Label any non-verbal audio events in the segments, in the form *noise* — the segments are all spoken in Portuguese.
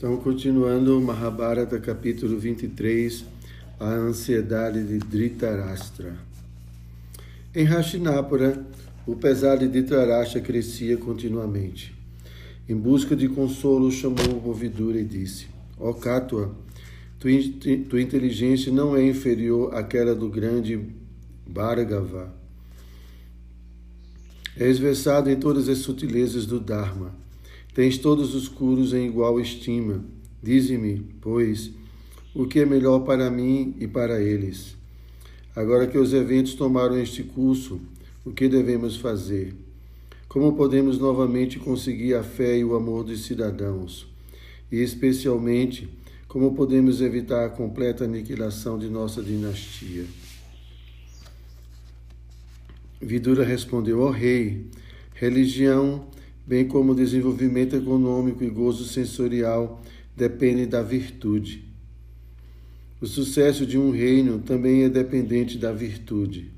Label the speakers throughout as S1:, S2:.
S1: Então, continuando o Mahabharata, capítulo 23, a ansiedade de Dhritarashtra. Em Hastinapura, o pesar de Dhritarashtra crescia continuamente. Em busca de consolo, chamou o e disse: Ó oh, Katua, tua, tua inteligência não é inferior àquela do grande Bhargava. És versado em todas as sutilezas do Dharma Tens todos os curos em igual estima. Dize-me, pois, o que é melhor para mim e para eles. Agora que os eventos tomaram este curso, o que devemos fazer? Como podemos novamente conseguir a fé e o amor dos cidadãos? E, especialmente, como podemos evitar a completa aniquilação de nossa dinastia? Vidura respondeu: Ó oh, rei, religião bem como o desenvolvimento econômico e gozo sensorial dependem da virtude. O sucesso de um reino também é dependente da virtude.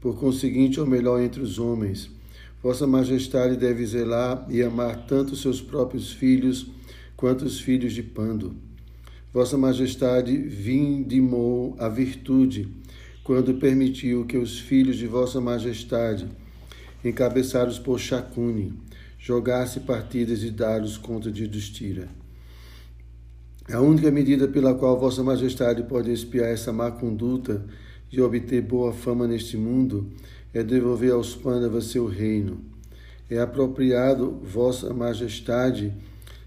S1: Por conseguinte, o melhor entre os homens, Vossa Majestade deve zelar e amar tanto seus próprios filhos quanto os filhos de Pando. Vossa Majestade vindimou a virtude quando permitiu que os filhos de Vossa Majestade, encabeçados por Shakuni, jogasse partidas e dados contra de Dustira. A única medida pela qual Vossa Majestade pode espiar essa má conduta e obter boa fama neste mundo é devolver aos Pandavas seu reino. É apropriado Vossa Majestade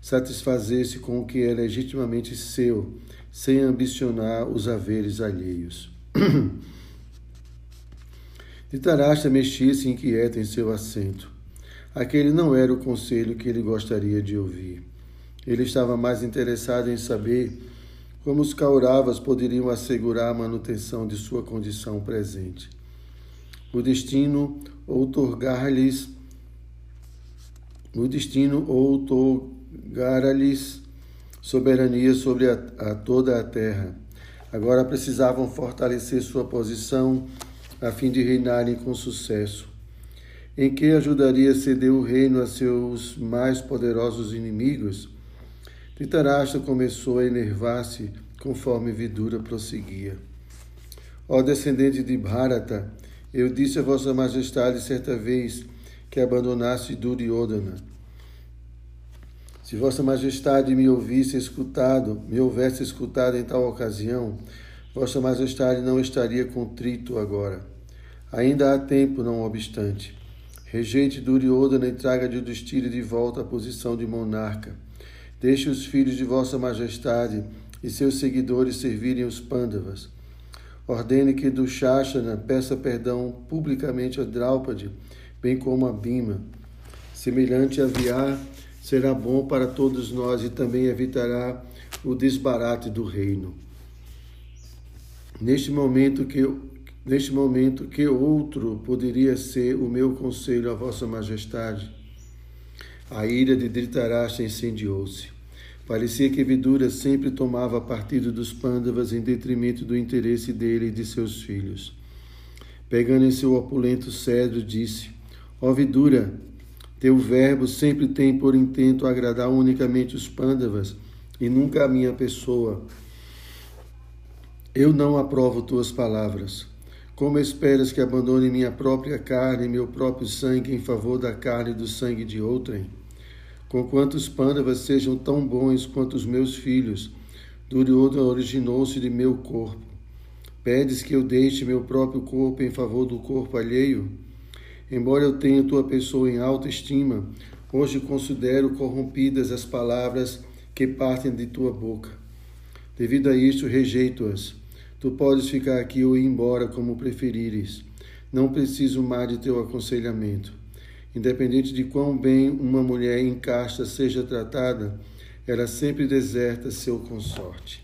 S1: satisfazer-se com o que é legitimamente seu, sem ambicionar os haveres alheios. *coughs* Ditarasta mexia-se inquieta em seu assento. Aquele não era o conselho que ele gostaria de ouvir. Ele estava mais interessado em saber como os Kauravas poderiam assegurar a manutenção de sua condição presente. O destino outorgar-lhes o destino outorgar-lhes soberania sobre a, a toda a terra. Agora precisavam fortalecer sua posição a fim de reinarem com sucesso em que ajudaria a ceder o reino a seus mais poderosos inimigos, Dhritarashtra começou a enervar-se conforme Vidura prosseguia. Ó descendente de Bharata, eu disse a Vossa Majestade certa vez que abandonasse Duryodhana. Se Vossa Majestade me ouvisse escutado, me houvesse escutado em tal ocasião, Vossa Majestade não estaria contrito agora. Ainda há tempo, não obstante. Rejeite Duryodhana e traga de Yudhishthira de volta à posição de monarca. Deixe os filhos de vossa majestade e seus seguidores servirem os Pandavas. Ordene que Dushashana peça perdão publicamente a Draupadi, bem como a Bima. Semelhante aviar será bom para todos nós e também evitará o desbarate do reino. Neste momento que Neste momento, que outro poderia ser o meu conselho a Vossa Majestade? A ira de Dhritarashtra incendiou-se. Parecia que Vidura sempre tomava partido dos Pandavas em detrimento do interesse dele e de seus filhos. Pegando em seu opulento cedro, disse: Ó Vidura, teu verbo sempre tem por intento agradar unicamente os Pandavas e nunca a minha pessoa. Eu não aprovo tuas palavras. Como esperas que abandone minha própria carne e meu próprio sangue em favor da carne e do sangue de outrem? Conquanto os pândavas sejam tão bons quanto os meus filhos, Duryodhana originou-se de meu corpo. Pedes que eu deixe meu próprio corpo em favor do corpo alheio? Embora eu tenha tua pessoa em alta estima, hoje considero corrompidas as palavras que partem de tua boca. Devido a isto, rejeito-as Tu podes ficar aqui ou ir embora como preferires. Não preciso mais de teu aconselhamento. Independente de quão bem uma mulher em casta seja tratada, ela sempre deserta seu consorte.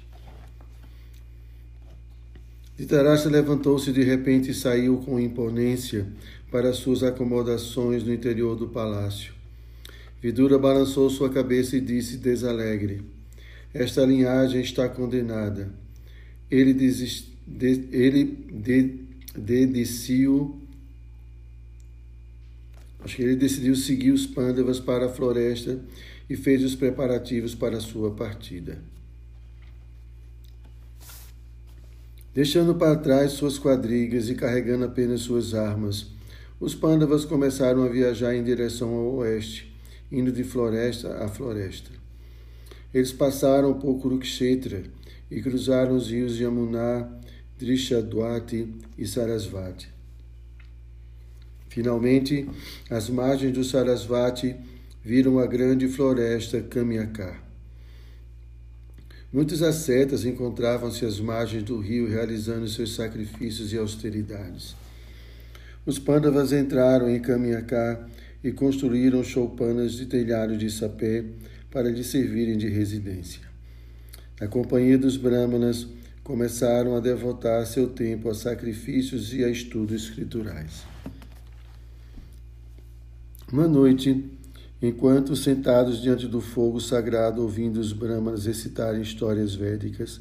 S1: Ditarasta levantou-se de repente e saiu com imponência para suas acomodações no interior do palácio. Vidura balançou sua cabeça e disse desalegre: Esta linhagem está condenada ele, desist, de, ele de, decidiu acho que ele decidiu seguir os pândavas para a floresta e fez os preparativos para a sua partida. Deixando para trás suas quadrigas e carregando apenas suas armas, os pândavas começaram a viajar em direção ao oeste, indo de floresta a floresta. Eles passaram por Kurukshetra e cruzaram os rios Yamuna, Drishadwati e Sarasvati. Finalmente, as margens do Sarasvati viram a grande floresta Kamyaka. Muitos ascetas encontravam-se às margens do rio realizando seus sacrifícios e austeridades. Os Pandavas entraram em Kamyaka e construíram choupanas de telhado de sapé para lhe servirem de residência. A companhia dos Brahmanas começaram a devotar seu tempo a sacrifícios e a estudos escriturais. Uma noite, enquanto sentados diante do fogo sagrado ouvindo os brahmanas recitarem histórias védicas,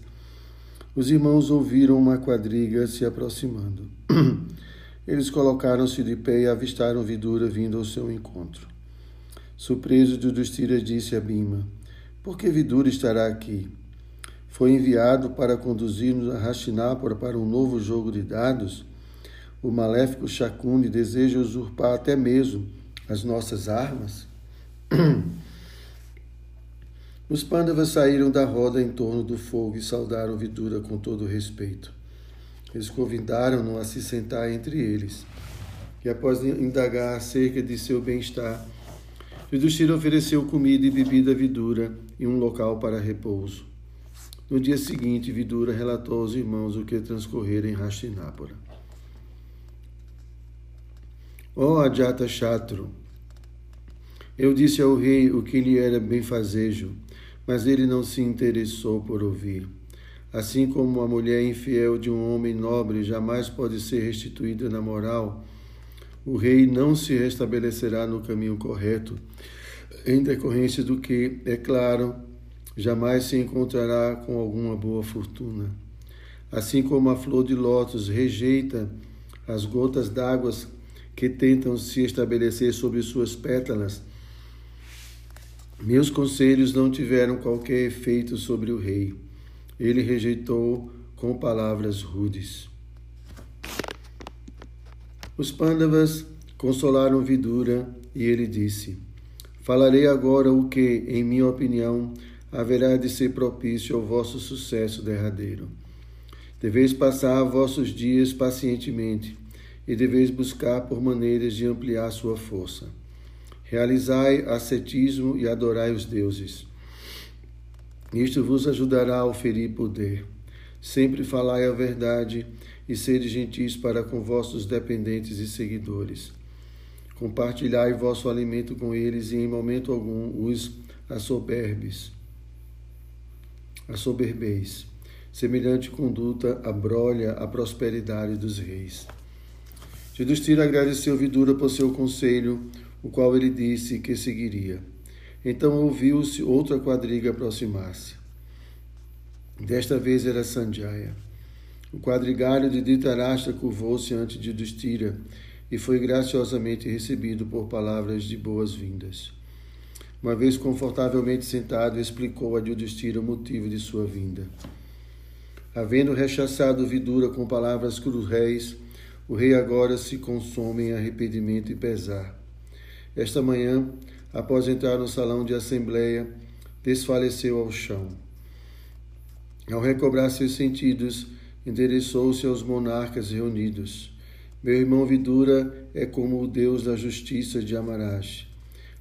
S1: os irmãos ouviram uma quadriga se aproximando. *clears throat* Eles colocaram-se de pé e avistaram Vidura vindo ao seu encontro. Surpreso, Yudhishthira disse a Bima, por que Vidura estará aqui? Foi enviado para conduzir-nos a Hastinapura para um novo jogo de dados? O maléfico Shakuni deseja usurpar até mesmo as nossas armas? *clears throat* Os Pandavas saíram da roda em torno do fogo e saudaram Vidura com todo respeito. Eles convidaram-no a se sentar entre eles. E após indagar acerca de seu bem-estar, Yudhishthira ofereceu comida e bebida a Vidura e um local para repouso. No dia seguinte, Vidura relatou aos irmãos o que transcorrera em Hastinapura. Ó oh, Ajata Chatru, eu disse ao rei o que lhe era benfazejo, mas ele não se interessou por ouvir. Assim como a mulher infiel de um homem nobre jamais pode ser restituída na moral, o rei não se restabelecerá no caminho correto, em decorrência do que, é claro, jamais se encontrará com alguma boa fortuna. Assim como a flor de lótus rejeita as gotas d'água que tentam se estabelecer sobre suas pétalas, meus conselhos não tiveram qualquer efeito sobre o rei. Ele rejeitou com palavras rudes. Os Pandavas consolaram Vidura e ele disse: Falarei agora o que, em minha opinião, haverá de ser propício ao vosso sucesso derradeiro. Deveis passar vossos dias pacientemente e deveis buscar por maneiras de ampliar sua força. Realizai ascetismo e adorai os deuses. Isto vos ajudará a oferir poder. Sempre falai a verdade e sede gentis para com vossos dependentes e seguidores. Compartilhai vosso alimento com eles e em momento algum os assoberbes. Assoberbeis. Semelhante conduta abrolha a prosperidade dos reis. Judistira agradeceu Vidura por seu conselho, o qual ele disse que seguiria. Então ouviu-se outra quadriga aproximar-se. Desta vez era Sanjaya. O quadrigário de Dhritarashtra curvou-se ante de Yudhishthira e foi graciosamente recebido por palavras de boas-vindas. Uma vez confortavelmente sentado, explicou a Yudhishthira o motivo de sua vinda. Havendo rechaçado Vidura com palavras cruéis, o rei agora se consome em arrependimento e pesar. Esta manhã, após entrar no salão de assembleia, desfaleceu ao chão. Ao recobrar seus sentidos, endereçou-se aos monarcas reunidos. Meu irmão Vidura é como o Deus da justiça de Amarash.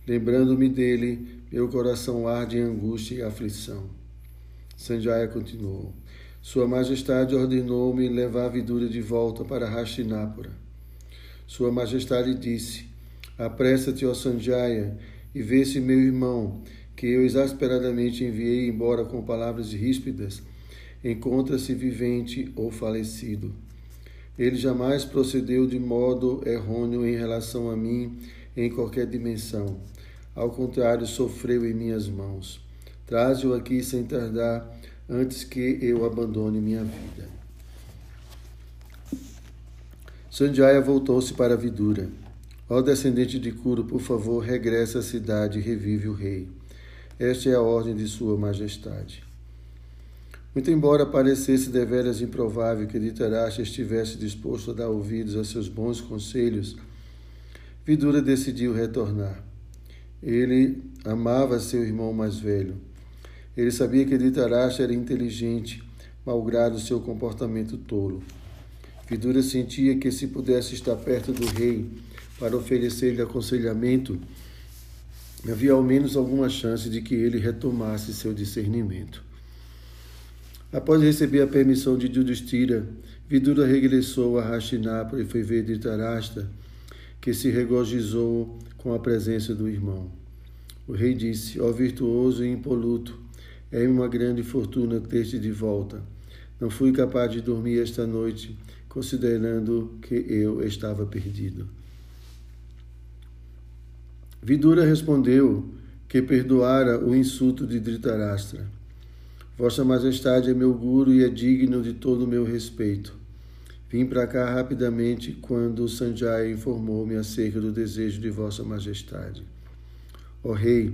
S1: Lembrando-me dele, meu coração arde em angústia e aflição. Sanjaya continuou. Sua Majestade ordenou-me levar Vidura de volta para Hastinapura. Sua Majestade disse: Apressa-te, ó Sanjaya, e vê se meu irmão, que eu exasperadamente enviei embora com palavras ríspidas, encontra-se vivente ou falecido. Ele jamais procedeu de modo errôneo em relação a mim em qualquer dimensão. Ao contrário, sofreu em minhas mãos. Traze-o aqui sem tardar, antes que eu abandone minha vida. Sanjaya voltou-se para Vidura. Ó descendente de Kuru, por favor, regresse à cidade e revive o rei. Esta é a ordem de Sua Majestade. Muito embora parecesse deveras improvável que Dhritarashtra estivesse disposto a dar ouvidos a seus bons conselhos, Vidura decidiu retornar. Ele amava seu irmão mais velho. Ele sabia que Dhritarashtra era inteligente, malgrado seu comportamento tolo. Vidura sentia que se pudesse estar perto do rei para oferecer-lhe aconselhamento, havia ao menos alguma chance de que ele retomasse seu discernimento. Após receber a permissão de Yudhishthira, Vidura regressou a Hastinapura e foi ver Dhritarashtra, que se regozijou com a presença do irmão. O rei disse: Ó virtuoso e impoluto, é uma grande fortuna ter-te de volta. Não fui capaz de dormir esta noite, considerando que eu estava perdido. Vidura respondeu que perdoara o insulto de Dhritarashtra. Vossa Majestade é meu guru e é digno de todo o meu respeito. Vim para cá rapidamente quando Sanjaya informou-me acerca do desejo de Vossa Majestade. Ó Rei,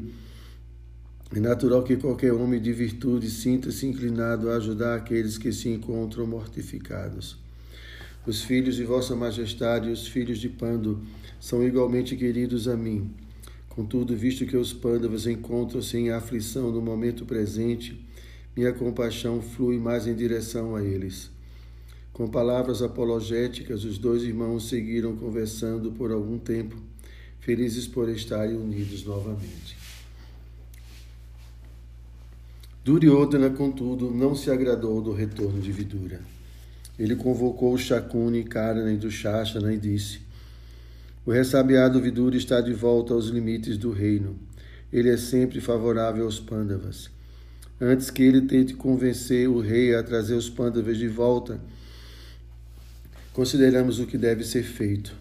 S1: é natural que qualquer homem de virtude sinta-se inclinado a ajudar aqueles que se encontram mortificados. Os filhos de Vossa Majestade e os filhos de Pando são igualmente queridos a mim. Contudo, visto que os Pandavas encontram-se em aflição no momento presente, minha compaixão flui mais em direção a eles. Com palavras apologéticas, os dois irmãos seguiram conversando por algum tempo, felizes por estarem unidos novamente. Duryodhana, contudo, não se agradou do retorno de Vidura. Ele convocou Shakuni, Karna e Dushashana e disse: O ressabiado Vidura está de volta aos limites do reino. Ele é sempre favorável aos Pandavas antes que ele tente convencer o rei a trazer os pândavas de volta, consideramos o que deve ser feito.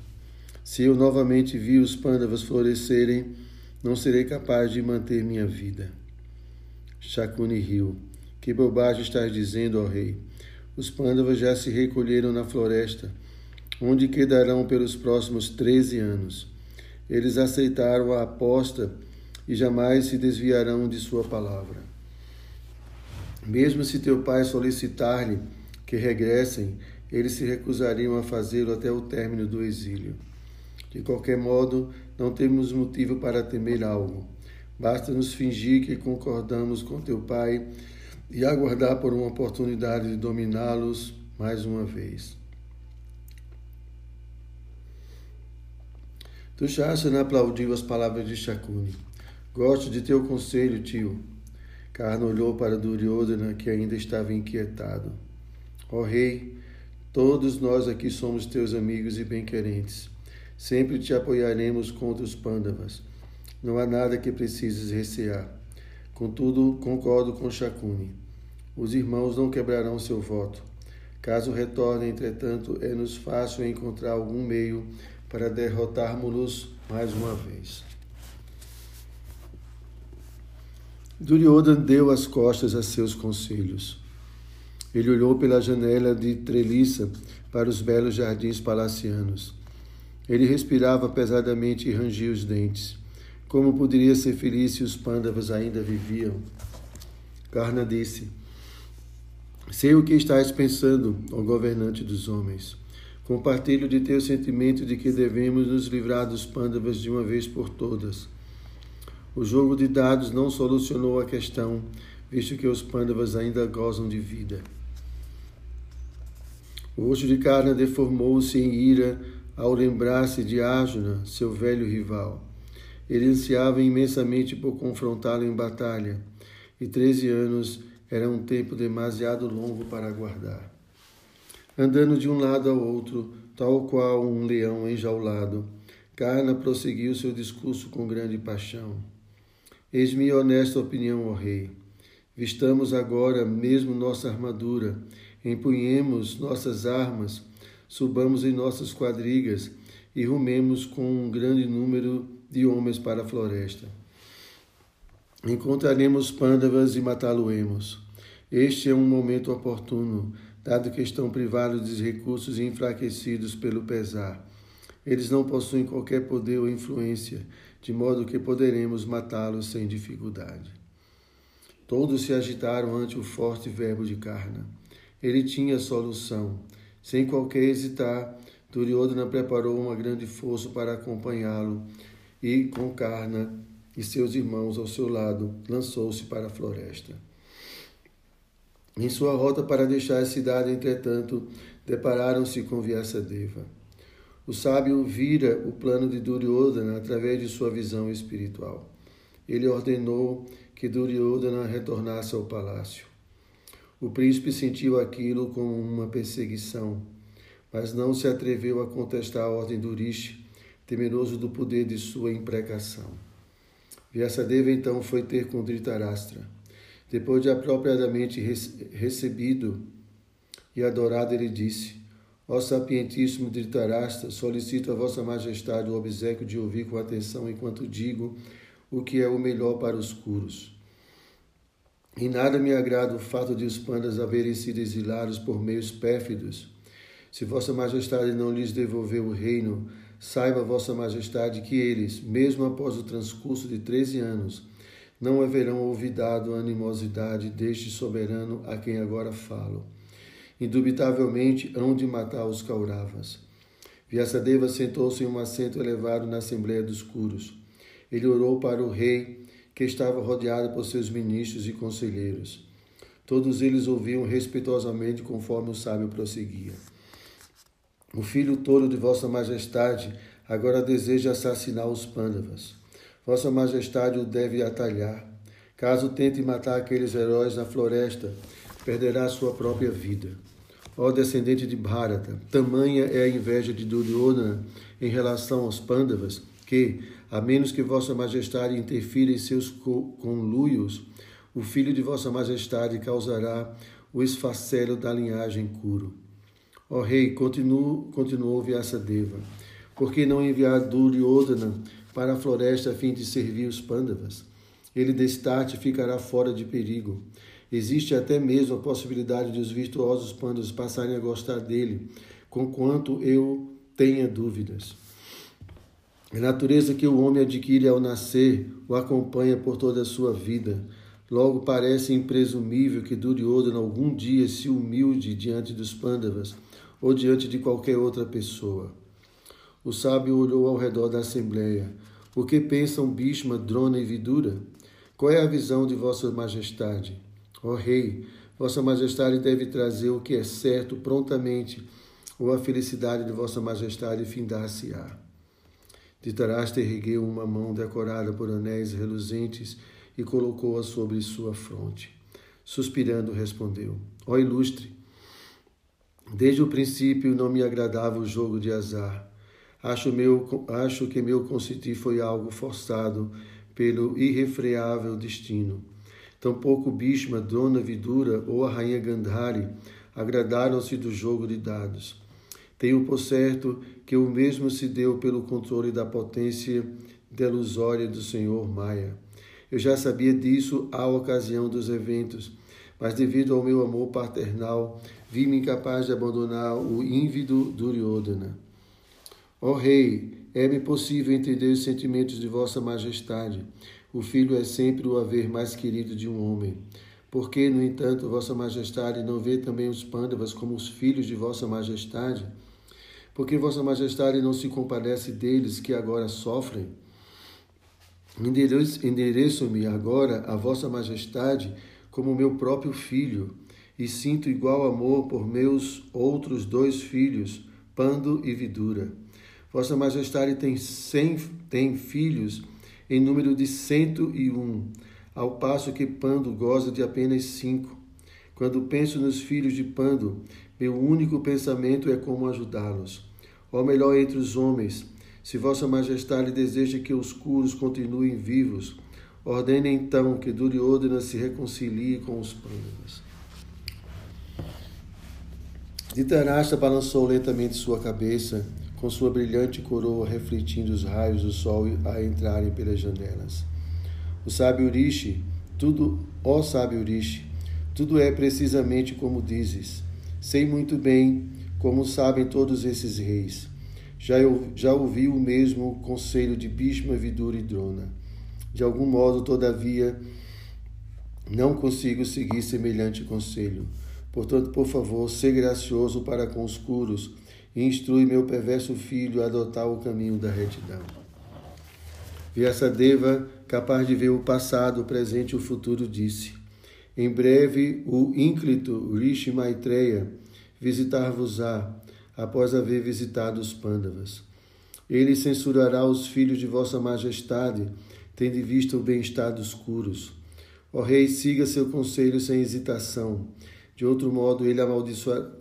S1: Se eu novamente vi os pândavas florescerem, não serei capaz de manter minha vida. Shakuni riu. Que bobagem estás dizendo, ó rei? Os pândavas já se recolheram na floresta, onde quedarão pelos próximos treze anos. Eles aceitaram a aposta e jamais se desviarão de sua palavra. Mesmo se teu pai solicitar-lhe que regressem, eles se recusariam a fazê-lo até o término do exílio. De qualquer modo, não temos motivo para temer algo. Basta nos fingir que concordamos com teu pai e aguardar por uma oportunidade de dominá-los mais uma vez. Tushasana aplaudiu as palavras de Shakuni. Gosto de teu conselho, tio. Karna olhou para Duryodhana, que ainda estava inquietado. Ó oh, rei, todos nós aqui somos teus amigos e bem-querentes. Sempre te apoiaremos contra os Pandavas. Não há nada que precises recear. Contudo, concordo com Shakuni. Os irmãos não quebrarão seu voto. Caso retornem, entretanto, é-nos fácil encontrar algum meio para derrotarmos-los mais uma vez. Duryodhana deu as costas a seus conselhos. Ele olhou pela janela de treliça para os belos jardins palacianos. Ele respirava pesadamente e rangia os dentes. Como poderia ser feliz se os pândavas ainda viviam? Karna disse: Sei o que estás pensando, ó governante dos homens. Compartilho de teu sentimento de que devemos nos livrar dos pândavas de uma vez por todas. O jogo de dados não solucionou a questão, visto que os pândavas ainda gozam de vida. O rosto de Karna deformou-se em ira ao lembrar-se de Arjuna, seu velho rival. Ele ansiava imensamente por confrontá-lo em batalha, e treze anos era um tempo demasiado longo para aguardar. Andando de um lado ao outro, tal qual um leão enjaulado, Karna prosseguiu seu discurso com grande paixão. Eis-me honesta opinião, ó Rei. Vistamos agora mesmo nossa armadura, empunhemos nossas armas, subamos em nossas quadrigas e rumemos com um grande número de homens para a floresta. Encontraremos pândavas e matá-lo-emos. Este é um momento oportuno, dado que estão privados de recursos e enfraquecidos pelo pesar. Eles não possuem qualquer poder ou influência, de modo que poderemos matá-los sem dificuldade. Todos se agitaram ante o forte verbo de Karna. Ele tinha solução. Sem qualquer hesitar, Duryodhana preparou uma grande força para acompanhá-lo e, com Karna e seus irmãos ao seu lado, lançou-se para a floresta. Em sua rota para deixar a cidade, entretanto, depararam-se com Vyasadeva. O sábio vira o plano de Duryodhana através de sua visão espiritual. Ele ordenou que Duryodhana retornasse ao palácio. O príncipe sentiu aquilo como uma perseguição, mas não se atreveu a contestar a ordem do Rishi, temeroso do poder de sua imprecação. Vyasadeva então foi ter com Dhritarashtra. Depois de apropriadamente recebido e adorado, ele disse: Ó sapientíssimo Dhritarashtra, solicito a Vossa Majestade o obsequio de ouvir com atenção enquanto digo o que é o melhor para os curos. Em nada me agrada o fato de os pandas haverem sido exilados por meios pérfidos. Se Vossa Majestade não lhes devolveu o reino, saiba Vossa Majestade que eles, mesmo após o transcurso de treze anos, não haverão olvidado a animosidade deste soberano a quem agora falo indubitavelmente hão de matar os Kauravas. Vyasadeva sentou-se em um assento elevado na Assembleia dos Curos. Ele orou para o rei, que estava rodeado por seus ministros e conselheiros. Todos eles ouviam respeitosamente conforme o sábio prosseguia. O filho tolo de Vossa Majestade agora deseja assassinar os Pandavas. Vossa Majestade o deve atalhar. Caso tente matar aqueles heróis na floresta, perderá sua própria vida. Ó descendente de Bharata, tamanha é a inveja de Duryodhana em relação aos Pandavas, que, a menos que Vossa Majestade interfira em seus conluios, o filho de Vossa Majestade causará o esfacelo da linhagem Kuru. Ó rei, continuou, continuou Vyasadeva, por que não enviar Duryodhana para a floresta a fim de servir os Pandavas? Ele destarte ficará fora de perigo. Existe até mesmo a possibilidade de os virtuosos pandas passarem a gostar dele, conquanto eu tenha dúvidas. A natureza que o homem adquire ao nascer o acompanha por toda a sua vida. Logo parece impresumível que Duryodhana algum dia se humilde diante dos Pandavas ou diante de qualquer outra pessoa. O sábio olhou ao redor da assembleia. O que pensam Bhishma, Drona e Vidura? Qual é a visão de Vossa Majestade? Ó Rei, Vossa Majestade deve trazer o que é certo prontamente, ou a felicidade de Vossa Majestade findar-se-á. Dhritarashtra ergueu uma mão decorada por anéis reluzentes e colocou-a sobre sua fronte. Suspirando, respondeu: Ó ilustre, desde o princípio não me agradava o jogo de azar. Acho, meu, acho que meu consentir foi algo forçado pelo irrefreável destino. Tampouco Bhishma, Dona Vidura ou a rainha Gandhari agradaram-se do jogo de dados. Tenho por certo que o mesmo se deu pelo controle da potência delusória do Senhor Maia. Eu já sabia disso à ocasião dos eventos, mas devido ao meu amor paternal, vi-me incapaz de abandonar o ímvido Duryodhana. Ó Rei, é-me possível entender os sentimentos de Vossa Majestade. O filho é sempre o haver mais querido de um homem. Por que, no entanto, Vossa Majestade não vê também os pândavas como os filhos de Vossa Majestade? Porque Vossa Majestade não se compadece deles que agora sofrem? Endereço-me agora a Vossa Majestade como meu próprio filho e sinto igual amor por meus outros dois filhos, Pando e Vidura. Vossa Majestade tem cem tem filhos em número de cento e um, ao passo que Pando goza de apenas cinco. Quando penso nos filhos de Pando, meu único pensamento é como ajudá-los. Ó melhor entre os homens, se Vossa Majestade deseja que os curos continuem vivos, ordene então que Duryodhana se reconcilie com os Pandavas. Dhritarashtra balançou lentamente sua cabeça com sua brilhante coroa refletindo os raios do sol a entrarem pelas janelas. O sábio Rishi, tudo, ó sábio Rishi, tudo é precisamente como dizes. Sei muito bem como sabem todos esses reis. Já, eu, já ouvi o mesmo conselho de Bhishma, Vidura e Drona. De algum modo, todavia, Não consigo seguir semelhante conselho. Portanto, por favor, sê gracioso para com os curos e instrui meu perverso filho a adotar o caminho da retidão. Vyasadeva, capaz de ver o passado, o presente e o futuro, disse: Em breve o ínclito Rishi Maitreya visitar-vos-á, após haver visitado os Pandavas. Ele censurará os filhos de Vossa Majestade, tendo em vista o bem-estar dos curos. Ó Rei, siga seu conselho sem hesitação. De outro modo, ele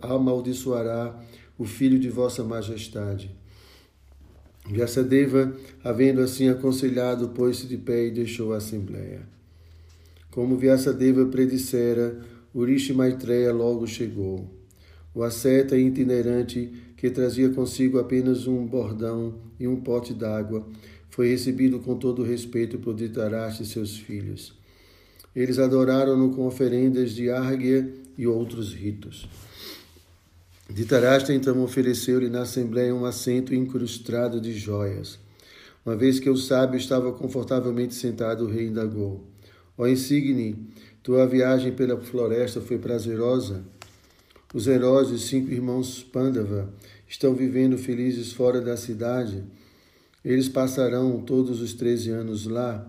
S1: amaldiçoará o filho de Vossa Majestade. Vyasadeva, havendo assim aconselhado, pôs-se de pé e deixou a assembleia. Como Vyasadeva predissera, Urishi Maitreya logo chegou. O asceta itinerante, que trazia consigo apenas um bordão e um pote d'água, foi recebido com todo respeito por Dhritarashtra e seus filhos. Eles adoraram-no com oferendas de árguia e outros ritos. Dhritarashtra então ofereceu-lhe na assembleia um assento incrustado de joias. Uma vez que o sábio estava confortavelmente sentado, o rei indagou: Ó insigne, tua viagem pela floresta foi prazerosa? Os heróis e cinco irmãos Pandava estão vivendo felizes fora da cidade. Eles passarão todos os treze anos lá.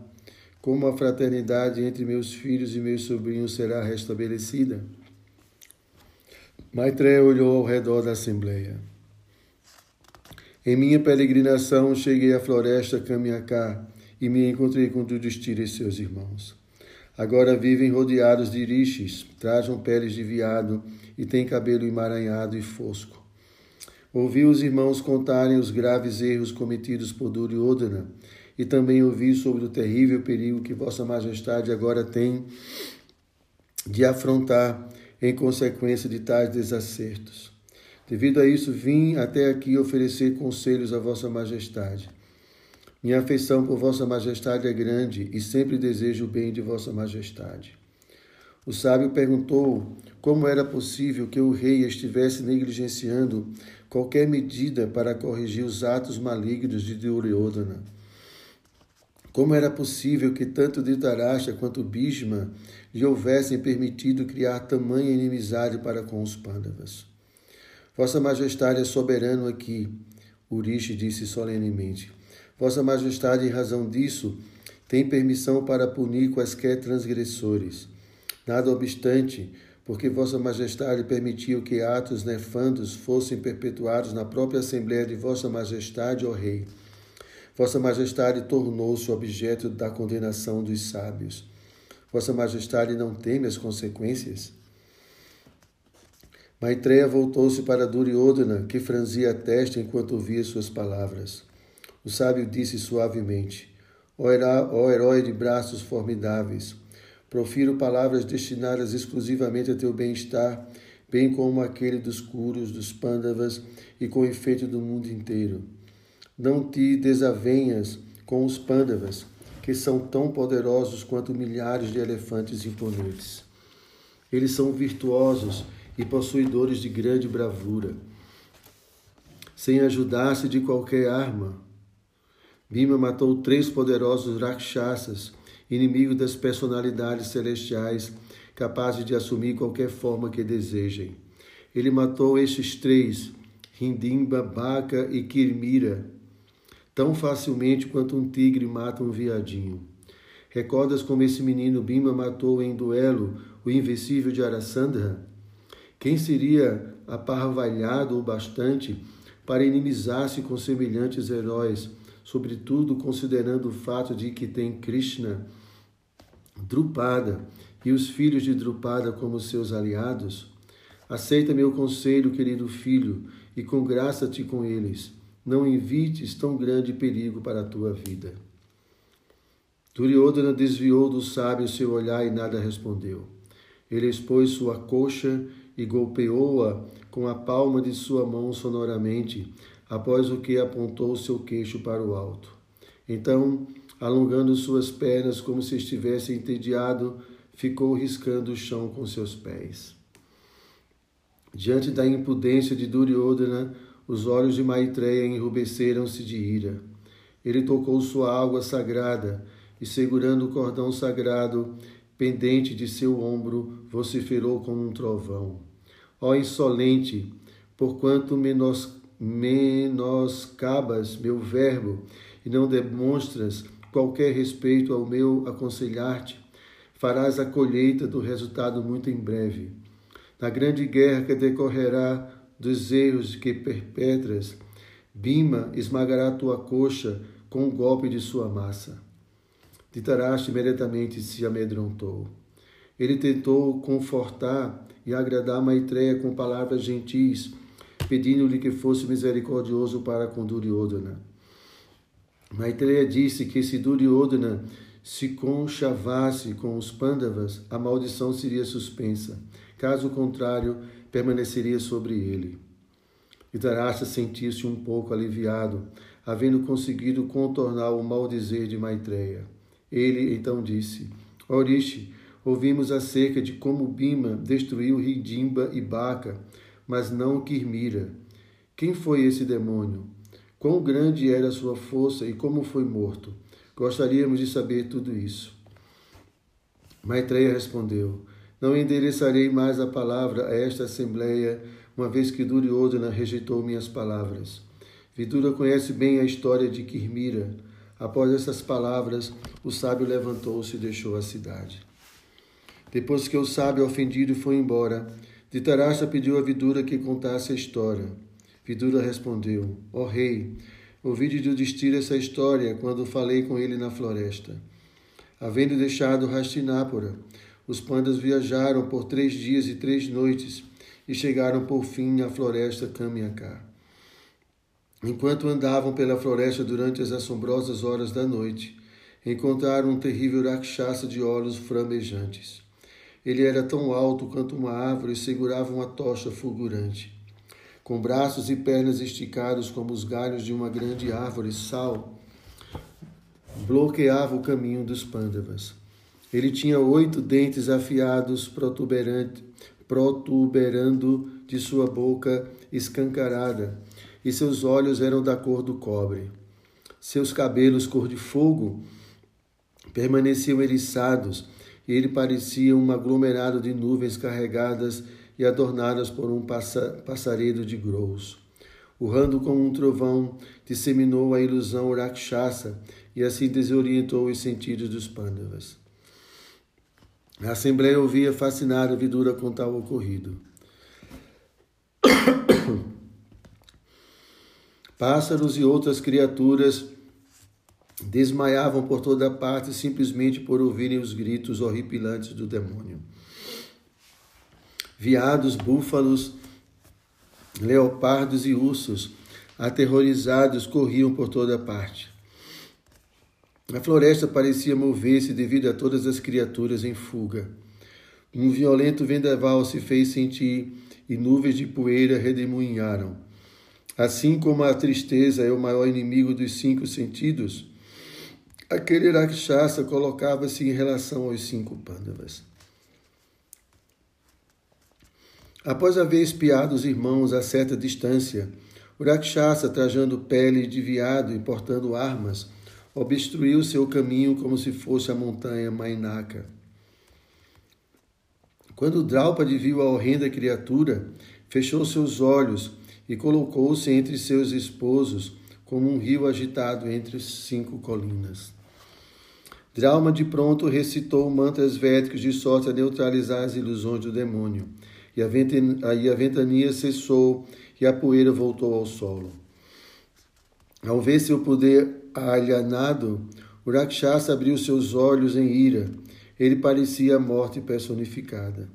S1: Como a fraternidade entre meus filhos e meus sobrinhos será restabelecida? Maitreya olhou ao redor da assembleia. Em minha peregrinação, cheguei à floresta Kamiaká e me encontrei com Dudistira e seus irmãos. Agora vivem rodeados de rishis, trajam peles de viado e têm cabelo emaranhado e fosco. Ouvi os irmãos contarem os graves erros cometidos por Duryodhana e também ouvi sobre o terrível perigo que Vossa Majestade agora tem de afrontar em consequência de tais desacertos. Devido a isso, vim até aqui oferecer conselhos a Vossa Majestade. Minha afeição por Vossa Majestade é grande e sempre desejo o bem de Vossa Majestade. O sábio perguntou como era possível que o rei estivesse negligenciando qualquer medida para corrigir os atos malignos de Duryodhana. Como era possível que tanto Dhritarashtra quanto Bhishma lhe houvessem permitido criar tamanha inimizade para com os Pandavas? Vossa Majestade é soberano aqui, Urishi disse solenemente. Vossa Majestade, em razão disso, tem permissão para punir quaisquer transgressores. Nada obstante, porque Vossa Majestade permitiu que atos nefandos fossem perpetuados na própria Assembleia de Vossa Majestade, ó Rei. Vossa Majestade tornou-se objeto da condenação dos sábios. Vossa Majestade não teme as consequências? Maitreya voltou-se para Duryodhana, que franzia a testa enquanto ouvia suas palavras. O sábio disse suavemente: Ó herói de braços formidáveis, profiro palavras destinadas exclusivamente a teu bem-estar, bem como aquele dos curos, dos pândavas e com efeito do mundo inteiro. Não te desavenhas com os pândavas, que são tão poderosos quanto milhares de elefantes imponentes. Eles são virtuosos e possuidores de grande bravura. Sem ajudar-se de qualquer arma, Bima matou três poderosos Rakshasas, inimigos das personalidades celestiais, capazes de assumir qualquer forma que desejem. Ele matou estes três, Rindimba, Baca e Kirmira, tão facilmente quanto um tigre mata um viadinho. Recordas como esse menino Bima matou em duelo o invencível de Arasandra? Quem seria aparvalhado o bastante para inimizar-se com semelhantes heróis? Sobretudo considerando o fato de que tem Krishna, Drupada e os filhos de Drupada como seus aliados? Aceita meu conselho, querido filho, e congraça-te com eles. Não invites tão grande perigo para a tua vida. Duryodhana desviou do sábio seu olhar e nada respondeu. Ele expôs sua coxa e golpeou-a com a palma de sua mão sonoramente, após o que apontou seu queixo para o alto. Então, alongando suas pernas como se estivesse entediado, ficou riscando o chão com seus pés. Diante da impudência de Duryodhana, os olhos de Maitreya enrubesceram-se de ira. Ele tocou sua água sagrada e, segurando o cordão sagrado, pendente de seu ombro, vociferou como um trovão. Ó insolente, porquanto menos, menoscabas meu verbo e não demonstras qualquer respeito ao meu aconselhar-te, farás a colheita do resultado muito em breve. Na grande guerra que decorrerá dos erros que perpetras, Bima esmagará tua coxa com o um golpe de sua massa. Ditaraste imediatamente se amedrontou. Ele tentou confortar e agradar Maitreya com palavras gentis, pedindo-lhe que fosse misericordioso para com Duryodhana. Maitreya disse que se Duryodhana se conchavasse com os Pandavas, a maldição seria suspensa. Caso contrário, permaneceria sobre ele. Dhritarashtra sentiu-se um pouco aliviado, havendo conseguido contornar o mal dizer de Maitreya. Ele então disse: Orishi, ouvimos acerca de como Bima destruiu Hidimba e Baca, mas não Kirmira. Quem foi esse demônio? Quão grande era a sua força e como foi morto? Gostaríamos de saber tudo isso. Maitreya respondeu: Não endereçarei mais a palavra a esta assembleia, uma vez que Duryodhana rejeitou minhas palavras. Vidura conhece bem a história de Kirmira. Após essas palavras, o sábio levantou-se e deixou a cidade. Depois que o sábio ofendido foi embora, Dhritarashtra pediu a Vidura que contasse a história. Vidura respondeu: Ó oh, rei, ouvi de Yudhishthira essa história quando falei com ele na floresta. Havendo deixado Hastinapura, os pandas viajaram por três dias e três noites e chegaram por fim à floresta Kamyaka. Enquanto andavam pela floresta durante as assombrosas horas da noite, encontraram um terrível rakshasa de olhos flamejantes. Ele era tão alto quanto uma árvore e segurava uma tocha fulgurante com braços e pernas esticados como os galhos de uma grande árvore sal, bloqueava o caminho dos pândavas. Ele tinha oito dentes afiados protuberando de sua boca escancarada, e seus olhos eram da cor do cobre. Seus cabelos cor de fogo permaneciam eriçados, ele parecia um aglomerado de nuvens carregadas e adornadas por um passaredo de grous. Urrando como um trovão, disseminou a ilusão Rakshasa e assim desorientou os sentidos dos Pandavas. A Assembleia ouvia fascinada Vidura contar o ocorrido. *coughs* Pássaros e outras criaturas desmaiavam por toda parte simplesmente por ouvirem os gritos horripilantes do demônio viados, búfalos, leopardos e ursos, aterrorizados, corriam por toda parte. A floresta parecia mover-se devido a todas as criaturas em fuga. Um violento vendaval se fez sentir e nuvens de poeira redemoinharam. Assim como a tristeza é o maior inimigo dos cinco sentidos, aquele Rakshasa colocava-se em relação aos cinco Pandavas. Após haver espiado os irmãos a certa distância, o Rakshasa, trajando pele de viado e portando armas, obstruiu seu caminho como se fosse a montanha Mainaka. Quando Draupadi viu a horrenda criatura, fechou seus olhos e colocou-se entre seus esposos como um rio agitado entre cinco colinas. Drauma de pronto recitou mantras védicos de sorte a neutralizar as ilusões do demônio e a, ventania, a ventania cessou e a poeira voltou ao solo. Ao ver seu poder alienado, o Rakshasa abriu seus olhos em ira. Ele parecia a morte personificada.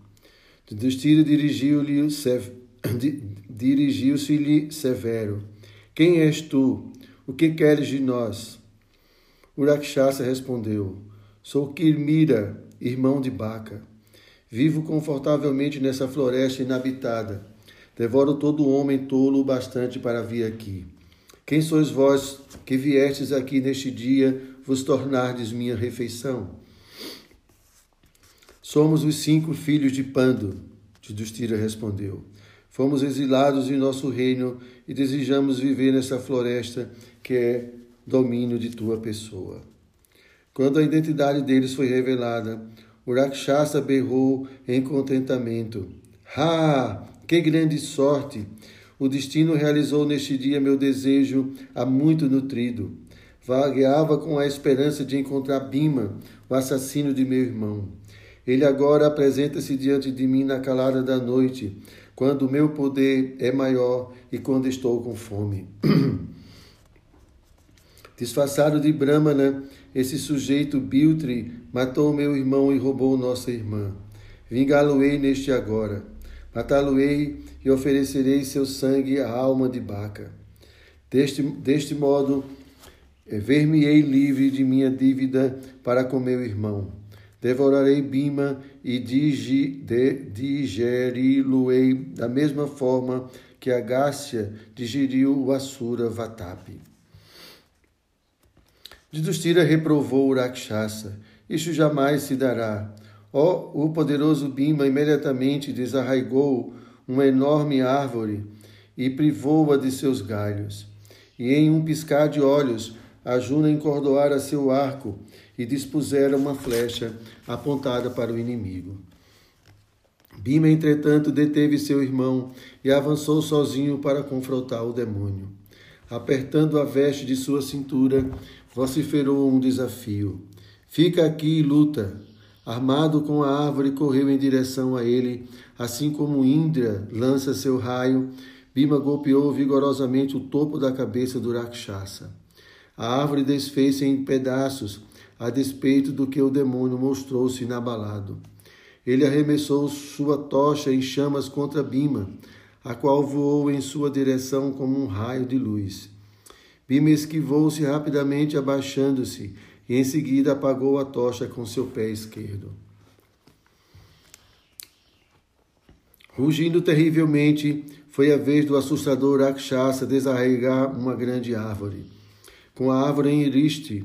S1: Destino dirigiu-lhe dirigiu-se-lhe severo. Quem és tu? O que queres de nós? O Rakshasa respondeu: Sou Kirmira, irmão de Baca. Vivo confortavelmente nessa floresta inabitada. Devoro todo homem tolo o bastante para vir aqui. Quem sois vós que viestes aqui neste dia vos tornardes minha refeição? Somos os cinco filhos de Pando, Tidustira respondeu. Fomos exilados em nosso reino e desejamos viver nessa floresta que é domínio de tua pessoa. Quando a identidade deles foi revelada, O Rakshasa berrou em contentamento. Ah, que grande sorte! O destino realizou neste dia meu desejo há muito nutrido. Vagueava com a esperança de encontrar Bima, o assassino de meu irmão. Ele agora apresenta-se diante de mim na calada da noite, quando o meu poder é maior e quando estou com fome. *clears throat* Disfarçado de Brahmana, esse sujeito biltre matou meu irmão e roubou nossa irmã. Vingá-lo-ei neste agora. Matá-lo-ei e oferecerei seu sangue à alma de Baca. Deste, deste modo, eh, ver-me-ei livre de minha dívida para com meu irmão. Devorarei Bima e digeri-lo-ei da mesma forma que a Gácia digeriu o Asura Vatapi. Yudhishthira reprovou o Rakshasa. Isso jamais se dará. Ó, oh, o poderoso Bima imediatamente desarraigou uma enorme árvore e privou-a de seus galhos. E em um piscar de olhos, Juna encordoara seu arco e dispusera uma flecha apontada para o inimigo. Bima, entretanto, deteve seu irmão e avançou sozinho para confrontar o demônio. Apertando a veste de sua cintura, vociferou um desafio. Fica aqui e luta armado com a árvore, correu em direção a ele, assim como Indra lança seu raio. Bima golpeou vigorosamente o topo da cabeça do Rakshasa. A árvore desfez-se em pedaços, a despeito do que o demônio mostrou-se inabalado. Ele arremessou sua tocha em chamas contra Bima, a qual voou em sua direção como um raio de luz. Bima esquivou-se rapidamente, abaixando-se, e em seguida apagou a tocha com seu pé esquerdo. Rugindo terrivelmente, foi a vez do assustador Rakshasa desarraigar uma grande árvore. Com a árvore em riste,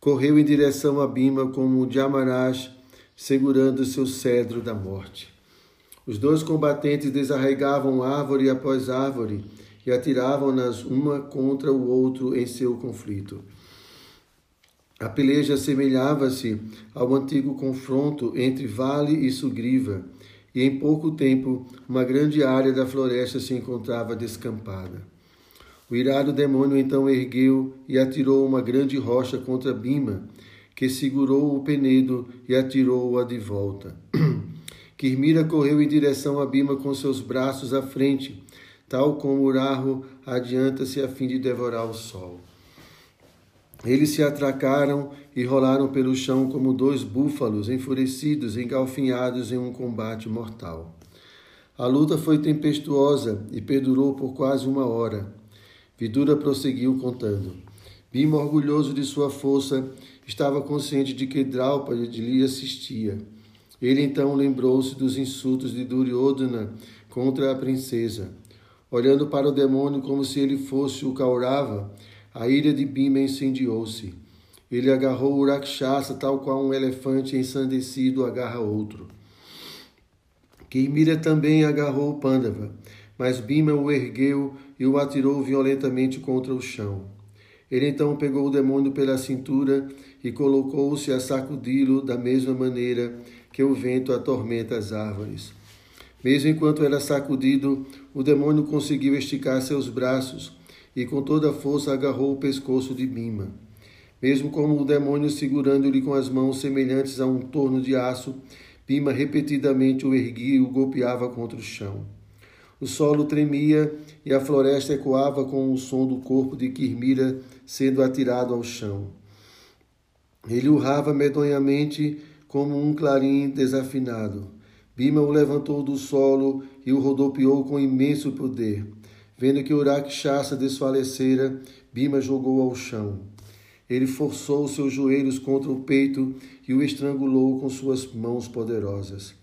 S1: correu em direção a Bima como Jamaraj segurando seu cedro da morte. Os dois combatentes desarraigavam árvore após árvore e atiravam-nas uma contra o outro em seu conflito. A peleja assemelhava-se ao antigo confronto entre Vale e Sugriva, e em pouco tempo uma grande área da floresta se encontrava descampada. O irado demônio então ergueu e atirou uma grande rocha contra Bima, que segurou o penedo e atirou-a de volta. *clears throat* Quirmira correu em direção a Bima com seus braços à frente, tal como o Raho adianta-se a fim de devorar o sol. Eles se atracaram e rolaram pelo chão como dois búfalos enfurecidos, engalfinhados em um combate mortal. A luta foi tempestuosa e perdurou por quase uma hora. Vidura prosseguiu contando. Bima, orgulhoso de sua força, estava consciente de que Draupadi lhe assistia. Ele então lembrou-se dos insultos de Duryodhana contra a princesa. Olhando para o demônio como se ele fosse o Kaurava, a ira de Bima incendiou-se. Ele agarrou o Rakshasa, tal qual um elefante ensandecido agarra outro. Queimira também agarrou Pandava, mas Bima o ergueu e o atirou violentamente contra o chão. Ele então pegou o demônio pela cintura e colocou-se a sacudi-lo da mesma maneira que o vento atormenta as árvores. Mesmo enquanto era sacudido, o demônio conseguiu esticar seus braços e com toda a força agarrou o pescoço de Bima. Mesmo como o demônio segurando-lhe com as mãos semelhantes a um torno de aço, Bima repetidamente o erguia e o golpeava contra o chão. O solo tremia e a floresta ecoava com o som do corpo de Quirmira sendo atirado ao chão. Ele urrava medonhamente como um clarim desafinado. Bima o levantou do solo e o rodopiou com imenso poder. Vendo que Urakshasa desfalecera, Bima jogou ao chão. Ele forçou seus joelhos contra o peito e o estrangulou com suas mãos poderosas.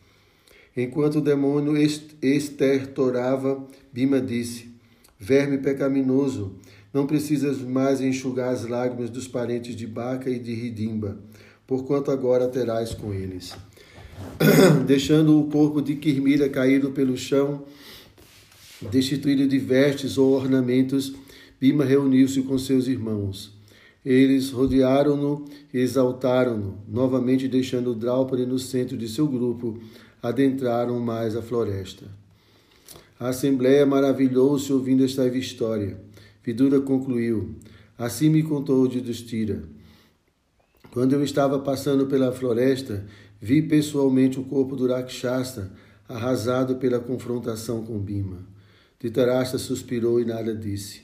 S1: Enquanto o demônio estertorava, Bima disse: Verme pecaminoso, não precisas mais enxugar as lágrimas dos parentes de Baca e de Ridimba, porquanto agora terás com eles. *clears throat* Deixando o corpo de Quirmira caído pelo chão, Destituído de vestes ou ornamentos, Bima reuniu-se com seus irmãos. Eles rodearam-no e exaltaram-no, novamente deixando Draupadi no centro de seu grupo, adentraram mais a floresta. A assembleia maravilhou-se ouvindo esta história. Vidura concluiu: Assim me contou Yudhishthira. Quando eu estava passando pela floresta, vi pessoalmente o corpo do Rakshasa arrasado pela confrontação com Bima. Dhritarashtra suspirou e nada disse.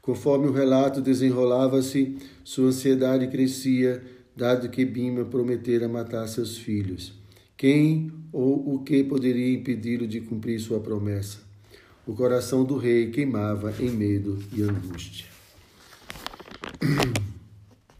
S1: Conforme o relato desenrolava-se, sua ansiedade crescia, dado que Bima prometera matar seus filhos. Quem ou o que poderia impedi-lo de cumprir sua promessa? O coração do rei queimava em medo e angústia. *clears throat*